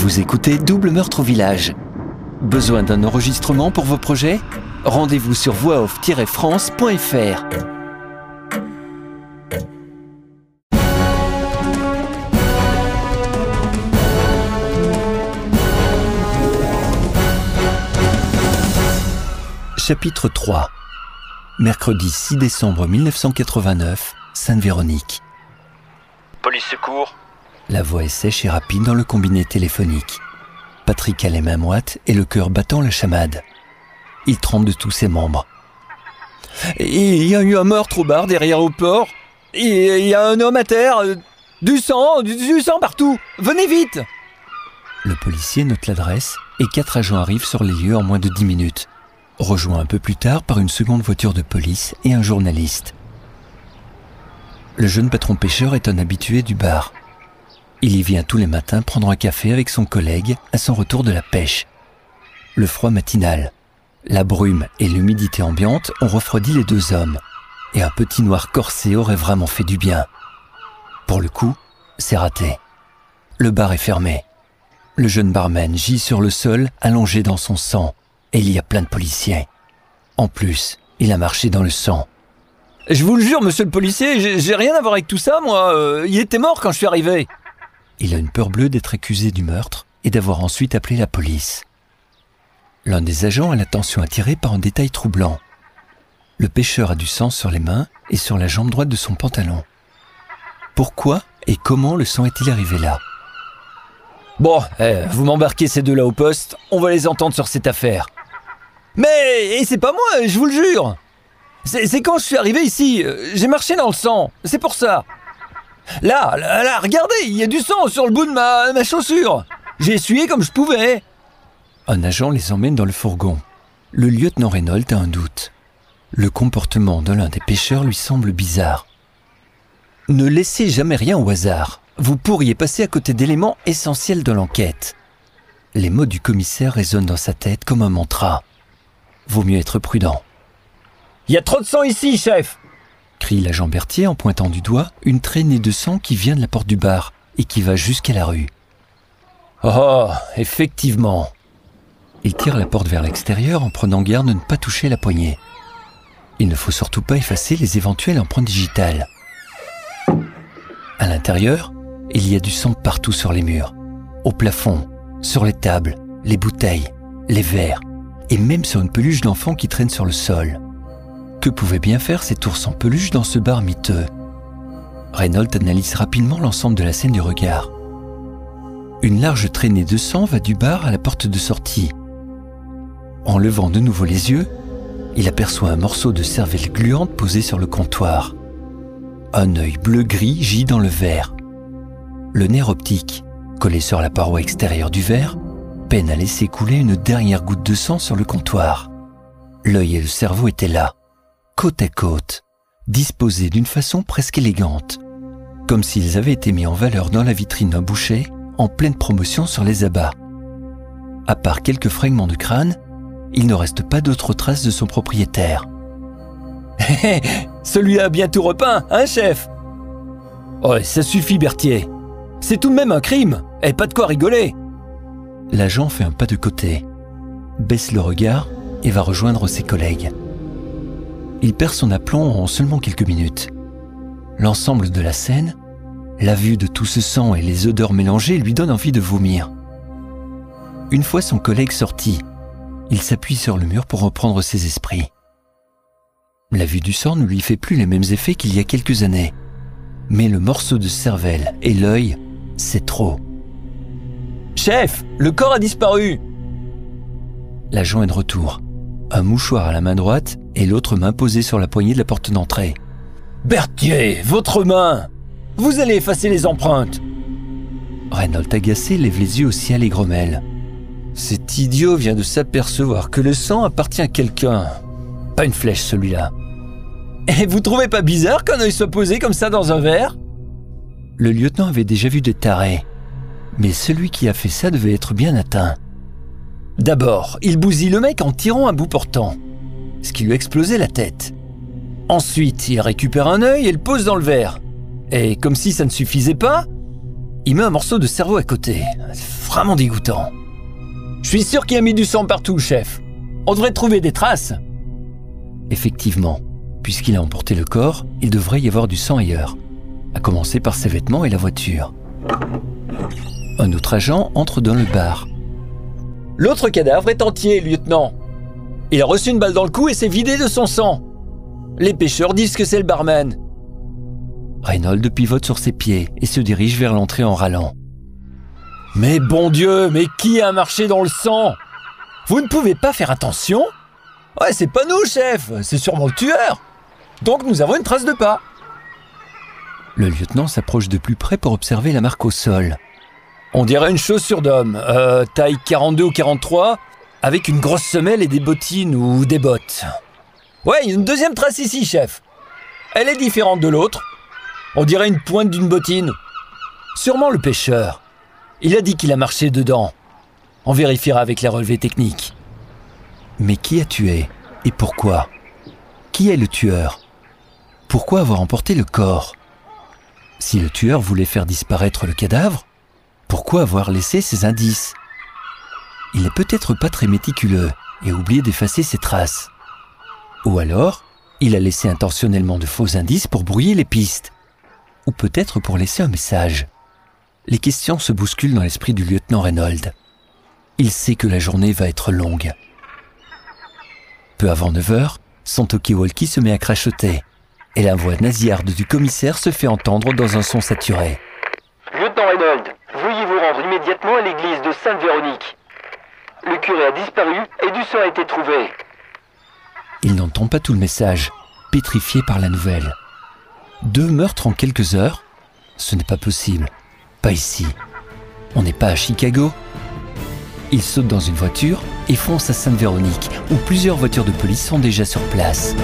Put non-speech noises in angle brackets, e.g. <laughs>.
Vous écoutez Double Meurtre au Village. Besoin d'un enregistrement pour vos projets? Rendez-vous sur voixoff-france.fr. Chapitre 3 Mercredi 6 décembre 1989, Sainte-Véronique. Police secours La voix est sèche et rapide dans le combiné téléphonique. Patrick a les mains moites et le cœur battant la chamade. Il tremble de tous ses membres. Il y a eu un meurtre au bar derrière au port. Il y a un homme à terre. euh, Du sang, du, sang partout. Venez vite Le policier note l'adresse et quatre agents arrivent sur les lieux en moins de dix minutes, rejoints un peu plus tard par une seconde voiture de police et un journaliste. Le jeune patron pêcheur est un habitué du bar. Il y vient tous les matins prendre un café avec son collègue à son retour de la pêche. Le froid matinal, la brume et l'humidité ambiante ont refroidi les deux hommes, et un petit noir corsé aurait vraiment fait du bien. Pour le coup, c'est raté. Le bar est fermé. Le jeune barman gît sur le sol, allongé dans son sang, et il y a plein de policiers. En plus, il a marché dans le sang. Je vous le jure, monsieur le policier, j'ai- rien à voir avec tout ça, moi. euh, il était mort quand je suis arrivé. Il a une peur bleue d'être accusé du meurtre et d'avoir ensuite appelé la police. L'un des agents a l'attention attirée par un détail troublant. Le pêcheur a du sang sur les mains et sur la jambe droite de son pantalon. Pourquoi et comment le sang est-il arrivé là? Bon, eh, vous m'embarquez ces deux-là au poste, on va les entendre sur cette affaire. Mais c'est pas moi, je vous le jure. C'est c'est quand je suis arrivé ici, euh, j'ai marché dans le sang, c'est pour ça. Là, là, regardez, il y a du sang sur le bout de ma, ma chaussure. J'ai essuyé comme je pouvais. Un agent les emmène dans le fourgon. Le lieutenant Reynolds a un doute. Le comportement de l'un des pêcheurs lui semble bizarre. Ne laissez jamais rien au hasard. Vous pourriez passer à côté d'éléments essentiels de l'enquête. Les mots du commissaire résonnent dans sa tête comme un mantra. Vaut mieux être prudent, Il y a trop de sang ici, chef. Crie l'agent Berthier en pointant du doigt une traînée de sang qui vient de la porte du bar et qui va jusqu'à la rue. Oh, effectivement. Il tire la porte vers l'extérieur en prenant garde de ne pas toucher la poignée. Il ne faut surtout pas effacer les éventuelles empreintes digitales. À l'intérieur, il y a du sang partout sur les murs, au plafond, sur les tables, les bouteilles, les verres, et même sur une peluche d'enfant qui traîne sur le sol. Que pouvait bien faire cet ours en peluche dans ce bar miteux? Reynolds analyse rapidement l'ensemble de la scène du regard. Une large traînée de sang va du bar à la porte de sortie. En levant de nouveau les yeux, il aperçoit un morceau de cervelle gluante posé sur le comptoir. Un œil bleu-gris gît dans le verre. Le nerf optique, collé sur la paroi extérieure du verre, peine à laisser couler une dernière goutte de sang sur le comptoir. L'œil et le cerveau étaient là, côte à côte, disposés d'une façon presque élégante, comme s'ils avaient été mis en valeur dans la vitrine d'un boucher en pleine promotion sur les abats. À part quelques fragments de crâne, il ne reste pas d'autres traces de son propriétaire. <laughs> Celui-là a bien tout repeint, hein, chef? Oh, ça suffit, Berthier. C'est tout de même un crime, et pas de quoi rigoler. L'agent fait un pas de côté, baisse le regard et va rejoindre ses collègues. Il perd son aplomb en seulement quelques minutes. L'ensemble de la scène, la vue de tout ce sang et les odeurs mélangées lui donne envie de vomir. Une fois son collègue sorti, il s'appuie sur le mur pour reprendre ses esprits. La vue du sang ne lui fait plus les mêmes effets qu'il y a quelques années. Mais le morceau de cervelle et l'œil, c'est trop. Chef, le corps a disparu. L'agent est de retour. Un mouchoir à la main droite et l'autre main posée sur la poignée de la porte d'entrée. Berthier, votre main Vous allez effacer les empreintes Reynolds agacé lève les yeux au ciel et grommelle. Cet idiot vient de s'apercevoir que le sang appartient à quelqu'un. Pas une flèche celui-là. Et vous trouvez pas bizarre qu'un œil soit posé comme ça dans un verre? Le lieutenant avait déjà vu des tarés. Mais celui qui a fait ça devait être bien atteint. D'abord, il bousille le mec en tirant un bout portant, ce qui lui explosait la tête. Ensuite, il récupère un œil et le pose dans le verre. Et comme si ça ne suffisait pas, il met un morceau de cerveau à côté. vraiment dégoûtant. Je suis sûr qu'il a mis du sang partout, chef. On devrait trouver des traces. Effectivement, puisqu'il a emporté le corps, il devrait y avoir du sang ailleurs, à commencer par ses vêtements et la voiture. Un autre agent entre dans le bar. L'autre cadavre est entier, lieutenant. Il a reçu une balle dans le cou et s'est vidé de son sang. Les pêcheurs disent que c'est le barman. Reynolds pivote sur ses pieds et se dirige vers l'entrée en râlant. Mais bon Dieu, mais qui a marché dans le sang? Vous ne pouvez pas faire attention? Ouais, c'est pas nous, chef, c'est sûrement le tueur. Donc nous avons une trace de pas. Le lieutenant s'approche de plus près pour observer la marque au sol. On dirait une chaussure d'homme, euh, taille 42 ou 43, avec une grosse semelle et des bottines ou des bottes. Ouais, une deuxième trace ici, chef. Elle est différente de l'autre. On dirait une pointe d'une bottine. Sûrement le pêcheur. Il a dit qu'il a marché dedans. On vérifiera avec les relevés techniques. Mais qui a tué Et pourquoi? Qui est le tueur? Pourquoi avoir emporté le corps? Si le tueur voulait faire disparaître le cadavre, pourquoi avoir laissé ces indices? Il n'est peut-être pas très méticuleux et a oublié d'effacer ses traces. Ou alors, il a laissé intentionnellement de faux indices pour brouiller les pistes. Ou peut-être pour laisser un message. Les questions se bousculent dans l'esprit du lieutenant Reynolds. Il sait que la journée va être longue. Peu avant 9 heures, son talkie-walkie se met à crachoter et la voix nasillarde du commissaire se fait entendre dans un son saturé. Lieutenant Reynolds, veuillez vous rendre immédiatement à l'église de Sainte-Véronique. Le curé a disparu et du sang a été trouvé. Il n'entend pas tout le message, pétrifié par la nouvelle. Deux meurtres en quelques heures Ce n'est pas possible. Pas ici. On n'est pas à Chicago. Il saute dans une voiture et fonce à Sainte-Véronique, où plusieurs voitures de police sont déjà sur place.